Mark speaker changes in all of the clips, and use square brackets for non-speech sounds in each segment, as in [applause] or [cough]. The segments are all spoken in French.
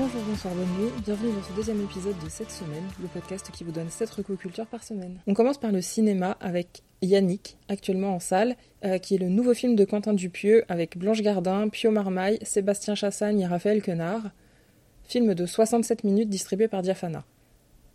Speaker 1: Bonjour, bonsoir, bonne nuit, bienvenue dans ce deuxième épisode de cette semaine, le podcast qui vous donne 7 recocultures par semaine. On commence par le cinéma avec Yannick, actuellement en salle, euh, qui est le nouveau film de Quentin Dupieux avec Blanche Gardin, Pio Marmaille, Sébastien Chassagne et Raphaël Quenard. Film de 67 minutes distribué par Diafana.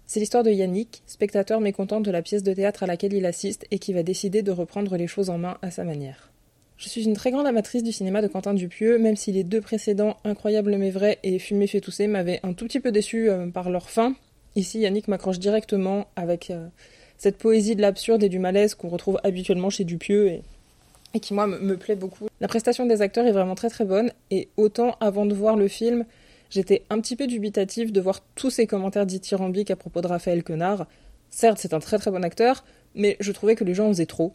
Speaker 1: C'est l'histoire de Yannick, spectateur mécontent de la pièce de théâtre à laquelle il assiste et qui va décider de reprendre les choses en main à sa manière. Je suis une très grande amatrice du cinéma de Quentin Dupieux, même si les deux précédents, Incroyable mais vrai et Fumer fait tousser, m'avaient un tout petit peu déçu euh, par leur fin. Ici, Yannick m'accroche directement avec euh, cette poésie de l'absurde et du malaise qu'on retrouve habituellement chez Dupieux et, qui, moi, me, me plaît beaucoup. La prestation des acteurs est vraiment très très bonne, et autant avant de voir le film, j'étais un petit peu dubitative de voir tous ces commentaires dithyrambiques à propos de Raphaël Quenard. Certes, c'est un très très bon acteur, mais je trouvais que les gens en faisaient trop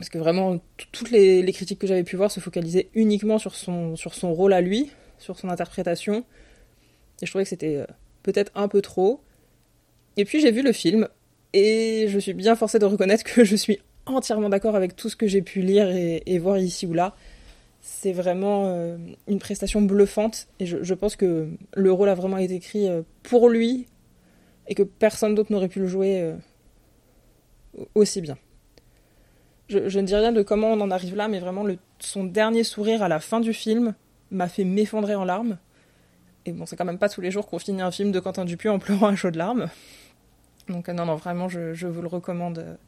Speaker 1: parce que vraiment toutes les, critiques que j'avais pu voir se focalisaient uniquement sur son, sur son rôle à lui, sur son interprétation. Et je trouvais que c'était euh, peut-être un peu trop. Et puis j'ai vu le film, et je suis bien forcée de reconnaître que [laughs] je suis entièrement d'accord avec tout ce que j'ai pu lire et, voir ici ou là. C'est vraiment euh, une prestation bluffante, et je, pense que le rôle a vraiment été écrit euh, pour lui, et que personne d'autre n'aurait pu le jouer aussi bien. Je, ne dis rien de comment on en arrive là, mais vraiment son dernier sourire à la fin du film m'a fait m'effondrer en larmes. Et bon, c'est quand même pas tous les jours qu'on finit un film de Quentin Dupieux en pleurant à chaud de larmes. Donc non, non, vraiment, je, vous le recommande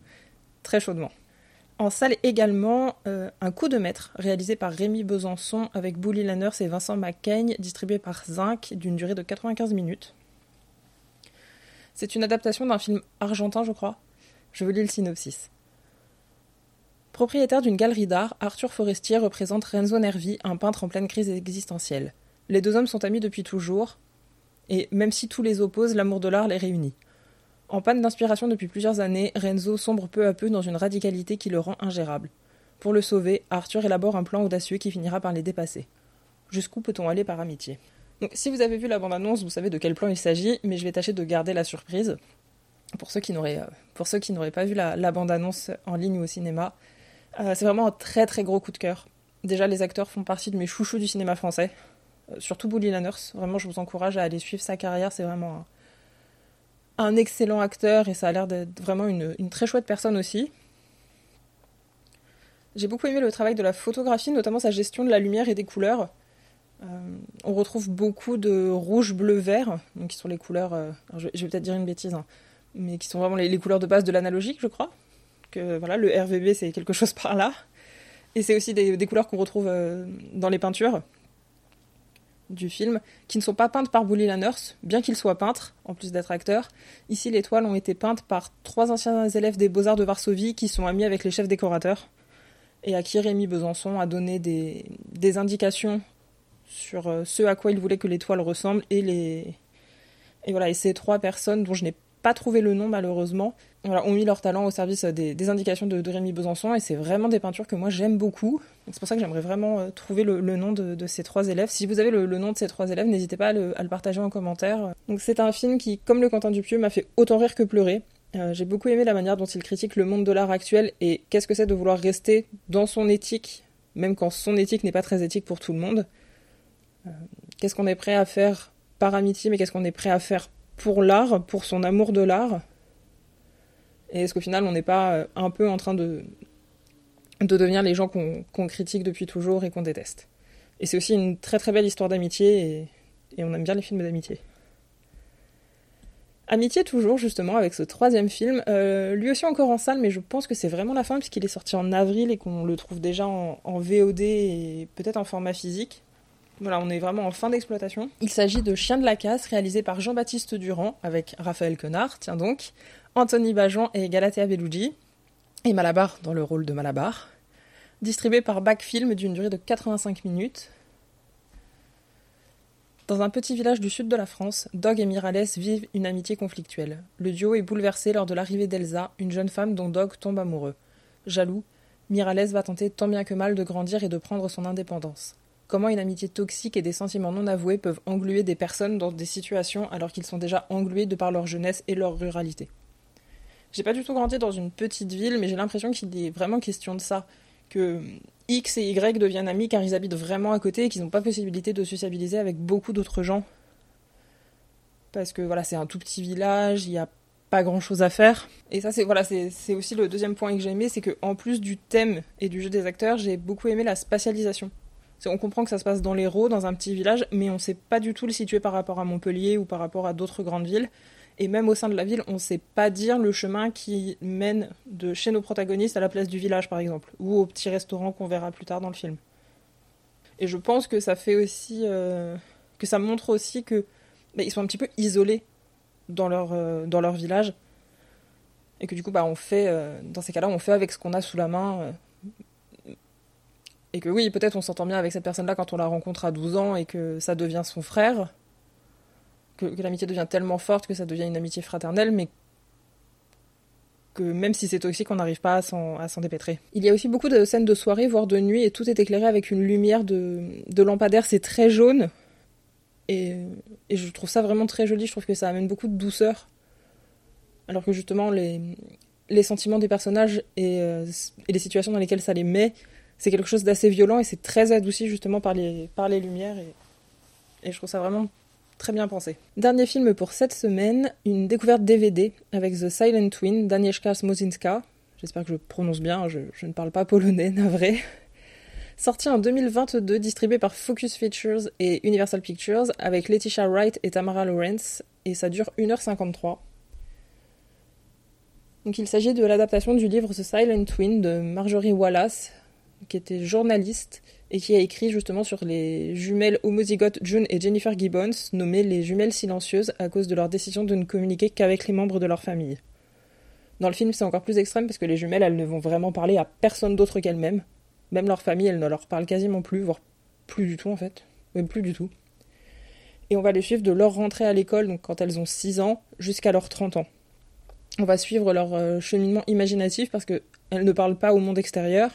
Speaker 1: très chaudement. En salle également, euh, Un coup de maître, réalisé par Rémi Besançon avec Bouli Lanners et Vincent Macaigne, distribué par Zinc, d'une durée de 95 minutes. C'est une adaptation d'un film argentin, je crois. Je vous lis le synopsis. Propriétaire d'une galerie d'art, Arthur Forestier représente Renzo Nervi, un peintre en pleine crise existentielle. Les deux hommes sont amis depuis toujours, et même si tous les opposent, l'amour de l'art les réunit. En panne d'inspiration depuis plusieurs années, Renzo sombre peu à peu dans une radicalité qui le rend ingérable. Pour le sauver, Arthur élabore un plan audacieux qui finira par les dépasser. Jusqu'où peut-on aller par amitié? Donc, si vous avez vu la bande-annonce, vous savez de quel plan il s'agit, mais je vais tâcher de garder la surprise. Pour ceux qui n'auraient, n'auraient pas vu la, la bande-annonce en ligne ou au cinéma, euh, c'est vraiment un très très gros coup de cœur. Déjà, les acteurs font partie de mes chouchous du cinéma français. Euh, surtout Bully Lanners. Vraiment, je vous encourage à aller suivre sa carrière. C'est vraiment un, excellent acteur et ça a l'air d'être vraiment une, très chouette personne aussi. J'ai beaucoup aimé le travail de la photographie, notamment sa gestion de la lumière et des couleurs. Euh, on retrouve beaucoup de rouge, bleu, vert, qui sont les couleurs. Je, je, vais peut-être dire une bêtise, hein, mais qui sont vraiment les, les couleurs de base de l'analogique, je crois voilà, le RVB c'est quelque chose par là. Et c'est aussi des, des couleurs qu'on retrouve euh, dans les peintures du film, qui ne sont pas peintes par Bully Lanners, bien qu'il soit peintre, en plus d'être acteur. Ici, les toiles ont été peintes par trois anciens élèves des Beaux-Arts de Varsovie qui sont amis avec les chefs décorateurs, et à qui Rémi Besançon a donné des, des indications sur euh, ce à quoi il voulait que les toiles ressemblent, et les... Et voilà, et ces trois personnes dont je n'ai pas trouvé le nom malheureusement, voilà, ont mis leur talent au service des, des indications de, de, Rémi Besançon et c'est vraiment des peintures que moi j'aime beaucoup. C'est pour ça que j'aimerais vraiment euh, trouver le, nom de, ces trois élèves. Si vous avez le, nom de ces trois élèves, n'hésitez pas à le, partager en commentaire. Donc c'est un film qui, comme le Quentin Dupieux, m'a fait autant rire que pleurer. Euh, J'ai beaucoup aimé la manière dont il critique le monde de l'art actuel et qu'est-ce que c'est de vouloir rester dans son éthique, même quand son éthique n'est pas très éthique pour tout le monde. Euh, qu'est-ce qu'on est prêt à faire par amitié, mais qu'est-ce qu'on est prêt à faire pour l'art, pour son amour de l'art Et est-ce qu'au final, on n'est pas un peu en train de, de devenir les gens qu'on qu critique depuis toujours et qu'on déteste? Et c'est aussi une très très belle histoire d'amitié et, et, on aime bien les films d'amitié. Amitié toujours justement avec ce troisième film, euh, lui aussi encore en salle, mais je pense que c'est vraiment la fin puisqu'il est sorti en avril et qu'on le trouve déjà en, en VOD et peut-être en format physique. Voilà, on est vraiment en fin d'exploitation. Il s'agit de Chien de la casse, réalisé par Jean-Baptiste Durand, avec Raphaël Quenard, tiens donc, Anthony Bajon et Galatea Bellugi, et Malabar dans le rôle de Malabar. Distribué par Backfilm d'une durée de 85 minutes. Dans un petit village du sud de la France, Dog et Mirales vivent une amitié conflictuelle. Le duo est bouleversé lors de l'arrivée d'Elsa, une jeune femme dont Dog tombe amoureux. Jaloux, Mirales va tenter tant bien que mal de grandir et de prendre son indépendance comment une amitié toxique et des sentiments non avoués peuvent engluer des personnes dans des situations alors qu'ils sont déjà englués de par leur jeunesse et leur ruralité. J'ai pas du tout grandi dans une petite ville, mais j'ai l'impression qu'il est vraiment question de ça. Que X et Y deviennent amis car ils habitent vraiment à côté et qu'ils n'ont pas possibilité de sociabiliser avec beaucoup d'autres gens parce que voilà, c'est un tout petit village, il y a pas grand chose à faire. Et ça, c'est voilà, c'est aussi le deuxième point que j'ai aimé, c'est que en plus du thème et du jeu des acteurs, j'ai beaucoup aimé la spatialisation. On comprend que ça se passe dans l'Hérault, dans un petit village, mais on sait pas du tout le situer par rapport à Montpellier ou par rapport à d'autres grandes villes. Et même au sein de la ville, on sait pas dire le chemin qui mène de chez nos protagonistes à la place du village, par exemple, ou au petit restaurant qu'on verra plus tard dans le film. Et je pense que ça fait aussi. Euh, que ça montre aussi que. Bah, ils sont un petit peu isolés dans leur, euh, village. Et que du coup, bah, on fait, euh, dans ces cas-là, on fait avec ce qu'on a sous la main. Et que oui, peut-être on s'entend bien avec cette personne-là quand on la rencontre à 12 ans et que ça devient son frère. Que, l'amitié devient tellement forte que ça devient une amitié fraternelle, mais que même si c'est toxique, on n'arrive pas à s'en dépêtrer. Il y a aussi beaucoup de scènes de soirée, voire de nuit, et tout est éclairé avec une lumière de, de lampadaire. C'est très jaune, et, je trouve ça vraiment très joli, je trouve que ça amène beaucoup de douceur. Alors que justement, les, les sentiments des personnages et, euh, et, les situations dans lesquelles ça les met, c'est quelque chose d'assez violent et c'est très adouci justement par les, par les lumières. Et, et je trouve ça vraiment très bien pensé. Dernier film pour cette semaine, une découverte DVD avec The Silent Twin d'Agnieszka Smozinska. J'espère que je prononce bien, je, je ne parle pas polonais, [laughs] navré sorti en 2022, distribué par Focus Features et Universal Pictures, avec Letitia Wright et Tamara Lawrence, et ça dure 1h53. Donc il s'agit de l'adaptation du livre The Silent Twin de Marjorie Wallace, qui était journaliste et qui a écrit justement sur les jumelles homozygotes June et Jennifer Gibbons, nommées les jumelles silencieuses à cause de leur décision de ne communiquer qu'avec les membres de leur famille. Dans le film, c'est encore plus extrême parce que les jumelles, elles ne vont vraiment parler à personne d'autre qu'elles-mêmes. Même leur famille, elle ne leur parle quasiment plus, voire plus du tout en fait. Même plus du tout. Et on va les suivre de leur rentrée à l'école, donc quand elles ont 6 ans, jusqu'à leurs 30 ans. On va suivre leur euh, cheminement imaginatif parce qu'elles ne parlent pas au monde extérieur,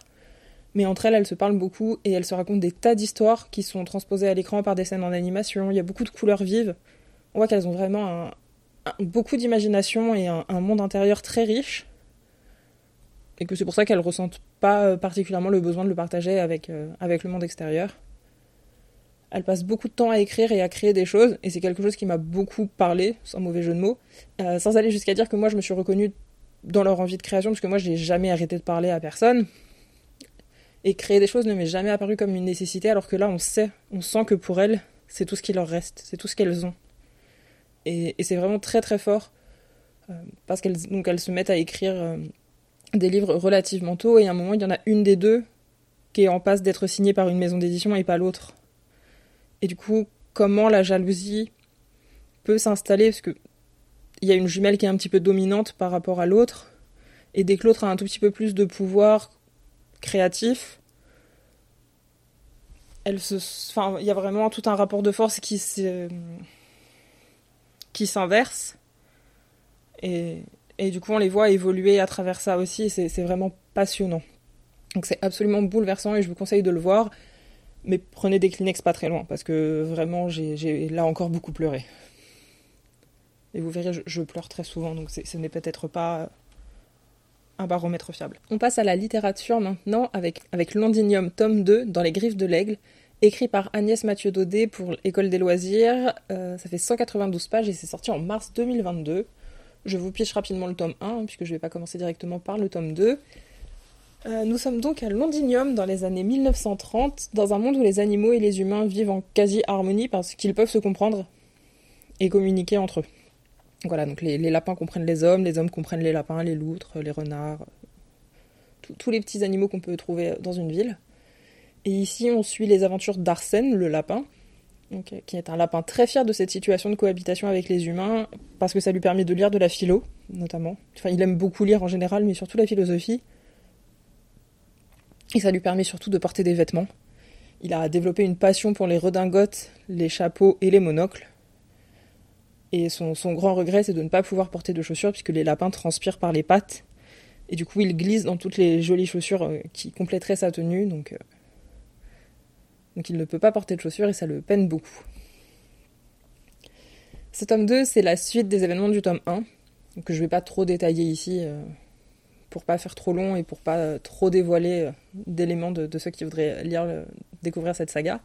Speaker 1: mais entre elles, elles se parlent beaucoup et elles se racontent des tas d'histoires qui sont transposées à l'écran par des scènes en animation. Il y a beaucoup de couleurs vives. On voit qu'elles ont vraiment beaucoup d'imagination et un, monde intérieur très riche et que c'est pour ça qu'elles ressentent pas euh, particulièrement le besoin de le partager avec, euh, avec le monde extérieur. Elles passent beaucoup de temps à écrire et à créer des choses, et c'est quelque chose qui m'a beaucoup parlé, sans mauvais jeu de mots, euh, sans aller jusqu'à dire que moi je me suis reconnue dans leur envie de création, parce que moi j'ai jamais arrêté de parler à personne. Et créer des choses ne m'est jamais apparu comme une nécessité, alors que là on sait, on sent que pour elles, c'est tout ce qui leur reste, c'est tout ce qu'elles ont. Et, c'est vraiment très très fort, parce qu'elles se mettent à écrire des livres relativement tôt, et à un moment, il y en a une des deux qui est en passe d'être signée par une maison d'édition et pas l'autre. Et du coup, comment la jalousie peut s'installer, parce que il y a une jumelle qui est un petit peu dominante par rapport à l'autre, et dès que l'autre a un tout petit peu plus de pouvoir créatif, elle se, enfin, il y a vraiment tout un rapport de force qui qui s'inverse, et, et du coup, on les voit évoluer à travers ça aussi, c'est vraiment passionnant. Donc c'est absolument bouleversant et je vous conseille de le voir. Mais prenez des Kleenex pas très loin, parce que vraiment, j'ai là encore beaucoup pleuré. Et vous verrez, je, pleure très souvent, donc ce n'est peut-être pas un baromètre fiable. On passe à la littérature maintenant avec, avec Londinium, tome 2, dans les griffes de l'aigle, écrit par Agnès Mathieu Daudet pour l'École des loisirs. Euh, ça fait 192 pages et c'est sorti en mars 2022. Je vous piche rapidement le tome 1, puisque je ne vais pas commencer directement par le tome 2. Euh, nous sommes donc à Londinium dans les années 1930, dans un monde où les animaux et les humains vivent en quasi-harmonie parce qu'ils peuvent se comprendre et communiquer entre eux. Voilà, donc les, lapins comprennent les hommes, les hommes comprennent les lapins, les loutres, les renards, tous les petits animaux qu'on peut trouver dans une ville. Et ici, on suit les aventures d'Arsène, le lapin, qui est un lapin très fier de cette situation de cohabitation avec les humains, parce que ça lui permet de lire de la philo, notamment. Enfin, il aime beaucoup lire en général, mais surtout la philosophie. Et ça lui permet surtout de porter des vêtements. Il a développé une passion pour les redingotes, les chapeaux et les monocles. Et son, grand regret, c'est de ne pas pouvoir porter de chaussures, puisque les lapins transpirent par les pattes. Et du coup, il glisse dans toutes les jolies chaussures euh, qui compléteraient sa tenue, donc... Euh, il ne peut pas porter de chaussures et ça le peine beaucoup. Ce tome 2, c'est la suite des événements du tome 1, que je ne vais pas trop détailler ici euh, pour pas faire trop long et pour pas trop dévoiler euh, d'éléments de, ceux qui voudraient lire, découvrir cette saga.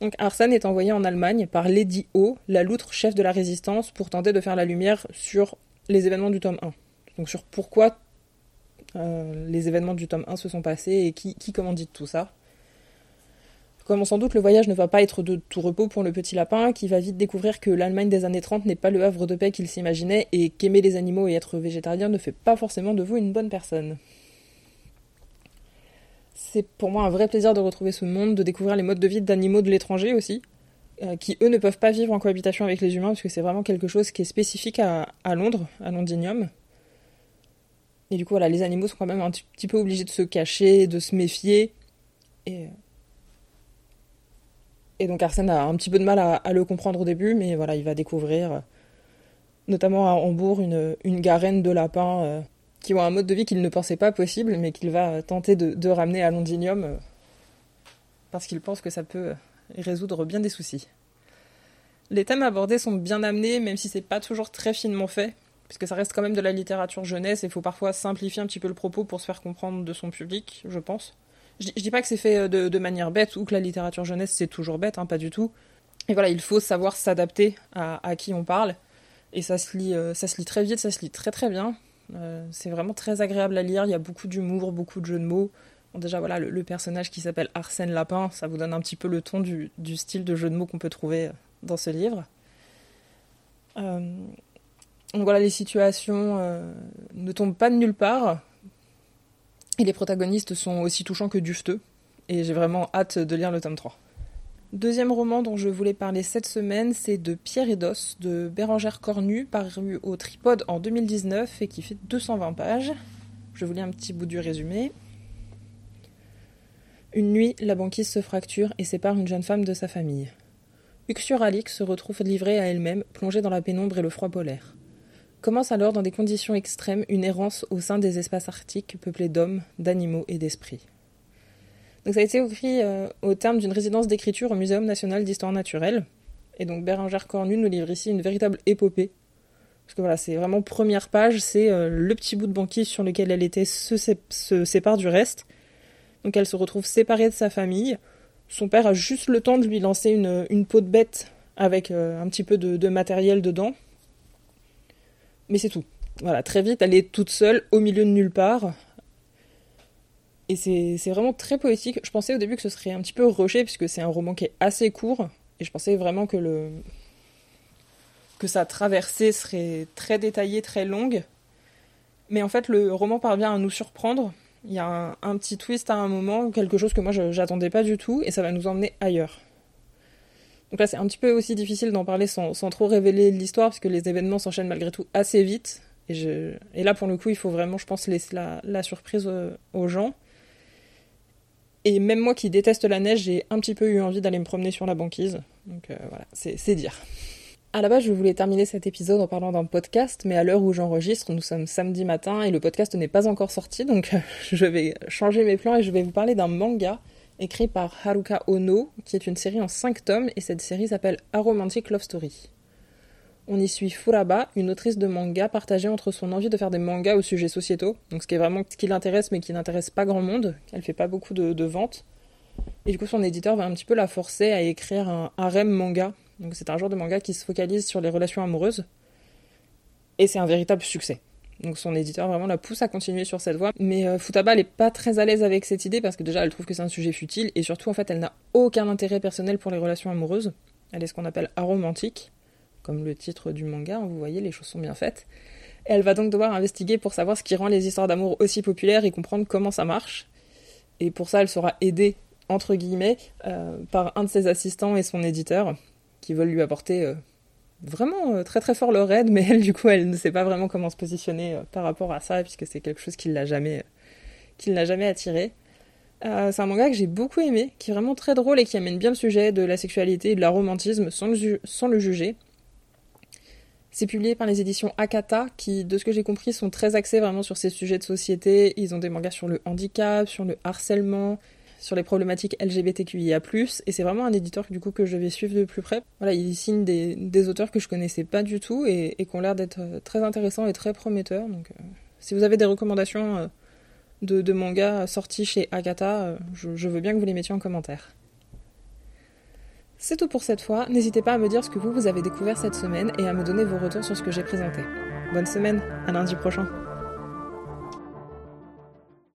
Speaker 1: Donc Arsène est envoyé en Allemagne par Lady O, la loutre chef de la résistance, pour tenter de faire la lumière sur les événements du tome 1. Donc sur pourquoi euh, les événements du tome 1 se sont passés et qui, qui commandite tout ça. Comme sans doute le voyage ne va pas être de tout repos pour le petit lapin, qui va vite découvrir que l'Allemagne des années 30 n'est pas le havre de paix qu'il s'imaginait et qu'aimer les animaux et être végétarien ne fait pas forcément de vous une bonne personne. C'est pour moi un vrai plaisir de retrouver ce monde, de découvrir les modes de vie d'animaux de l'étranger aussi, euh, qui eux ne peuvent pas vivre en cohabitation avec les humains, parce que c'est vraiment quelque chose qui est spécifique à, Londres, à Londinium. Et du coup, les animaux sont quand même un petit peu obligés de se cacher, de se méfier. Et, et donc Arsène a un petit peu de mal à, le comprendre au début, mais voilà, il va découvrir, notamment à Hambourg, une, garenne de lapins euh, qui ont un mode de vie qu'il ne pensait pas possible, mais qu'il va tenter de, ramener à Londinium euh, parce qu'il pense que ça peut résoudre bien des soucis. Les thèmes abordés sont bien amenés, même si c'est pas toujours très finement fait, puisque ça reste quand même de la littérature jeunesse et il faut parfois simplifier un petit peu le propos pour se faire comprendre de son public, je pense. Je, dis pas que c'est fait euh, de, manière bête ou que la littérature jeunesse c'est toujours bête, hein, pas du tout. Et voilà, il faut savoir s'adapter à, qui on parle. Et ça se lit, euh, ça se lit très vite, ça se lit très très bien. Euh, c'est vraiment très agréable à lire. Il y a beaucoup d'humour, beaucoup de jeux de mots. Déjà voilà, le, personnage qui s'appelle Arsène Lapin, ça vous donne un petit peu le ton du, style de jeu de mots qu'on peut trouver dans ce livre. donc voilà, les situations ne tombent pas de nulle part. Et les protagonistes sont aussi touchants que dufteux, et j'ai vraiment hâte de lire le tome 3. Deuxième roman dont je voulais parler cette semaine, c'est de Pierre et d'Os de Bérangère Cornu, paru au Tripode en 2019 et qui fait 220 pages. Je vous lis un petit bout du résumé. Une nuit, la banquise se fracture et sépare une jeune femme de sa famille. Uxuralix se retrouve livrée à elle-même, plongée dans la pénombre et le froid polaire. Commence alors dans des conditions extrêmes une errance au sein des espaces arctiques peuplés d'hommes, d'animaux et d'esprits. Donc ça a été écrit euh, au terme d'une résidence d'écriture au Muséum national d'histoire naturelle. Et donc Bérangère Cornu nous livre ici une véritable épopée. Parce que voilà, c'est vraiment première page, c'est euh, le petit bout de banquise sur lequel elle était se, sépare du reste. Donc elle se retrouve séparée de sa famille. Son père a juste le temps de lui lancer une, peau de bête avec euh, un petit peu de matériel dedans mais c'est tout. Voilà, très vite, elle est toute seule, au milieu de nulle part. Et c'est vraiment très poétique. Je pensais au début que ce serait un petit peu rushé, puisque c'est un roman qui est assez court. Et je pensais vraiment que, le... que sa traversée serait très détaillée, très longue. Mais en fait, le roman parvient à nous surprendre. Il y a un, petit twist à un moment, quelque chose que moi j'attendais pas du tout, et ça va nous emmener ailleurs. Donc là, c'est un petit peu aussi difficile d'en parler sans, trop révéler l'histoire, parce que les événements s'enchaînent malgré tout assez vite. Et, je... et, là, pour le coup, il faut vraiment, je pense, laisser la, surprise euh, aux gens. Et même moi qui déteste la neige, j'ai un petit peu eu envie d'aller me promener sur la banquise. Donc euh, voilà, c'est dire. À la base, je voulais terminer cet épisode en parlant d'un podcast, mais à l'heure où j'enregistre, nous sommes samedi matin et le podcast n'est pas encore sorti, donc [laughs] je vais changer mes plans et je vais vous parler d'un manga écrit par Haruka Ono, qui est une série en 5 tomes, et cette série s'appelle A Romantic Love Story. On y suit Furaba, une autrice de manga partagée entre son envie de faire des mangas au sujet sociétaux, ce qui est vraiment ce qui l'intéresse mais qui n'intéresse pas grand monde, elle fait pas beaucoup de, ventes. Et du coup son éditeur va un petit peu la forcer à écrire un harem manga, donc c'est un genre de manga qui se focalise sur les relations amoureuses. Et c'est un véritable succès. Donc son éditeur vraiment la pousse à continuer sur cette voie. Mais euh, Futaba, elle est pas très à l'aise avec cette idée parce que déjà elle trouve que c'est un sujet futile et surtout en fait elle n'a aucun intérêt personnel pour les relations amoureuses. Elle est ce qu'on appelle aromantique, comme le titre du manga, hein, vous voyez, les choses sont bien faites. elle va donc devoir investiguer pour savoir ce qui rend les histoires d'amour aussi populaires et comprendre comment ça marche. Et pour ça, elle sera aidée, entre guillemets, euh, par un de ses assistants et son éditeur, qui veulent lui apporter euh, vraiment euh, très très fort leur aide, mais elle du coup elle ne sait pas vraiment comment se positionner par rapport à ça, puisque c'est quelque chose qui l'a jamais, qu'il n'a jamais attiré. C'est un manga que j'ai beaucoup aimé, qui est vraiment très drôle et qui amène bien le sujet de la sexualité et de l'aromantisme sans le, sans le juger. C'est publié par les éditions Akata, qui, de ce que j'ai compris, sont très axés vraiment sur ces sujets de société. Ils ont des mangas sur le handicap, sur le harcèlement, sur les problématiques LGBTQIA+, et c'est vraiment un éditeur du coup que je vais suivre de plus près. Voilà, il signe des, auteurs que je connaissais pas du tout et, qui ont l'air d'être euh, très intéressants et très prometteurs. Donc, euh, si vous avez des recommandations euh, de, mangas sortis chez Agatha, je, veux bien que vous les mettiez en commentaire. C'est tout pour cette fois, n'hésitez pas à me dire ce que vous, vous avez découvert cette semaine et à me donner vos retours sur ce que j'ai présenté. Bonne semaine, à lundi prochain.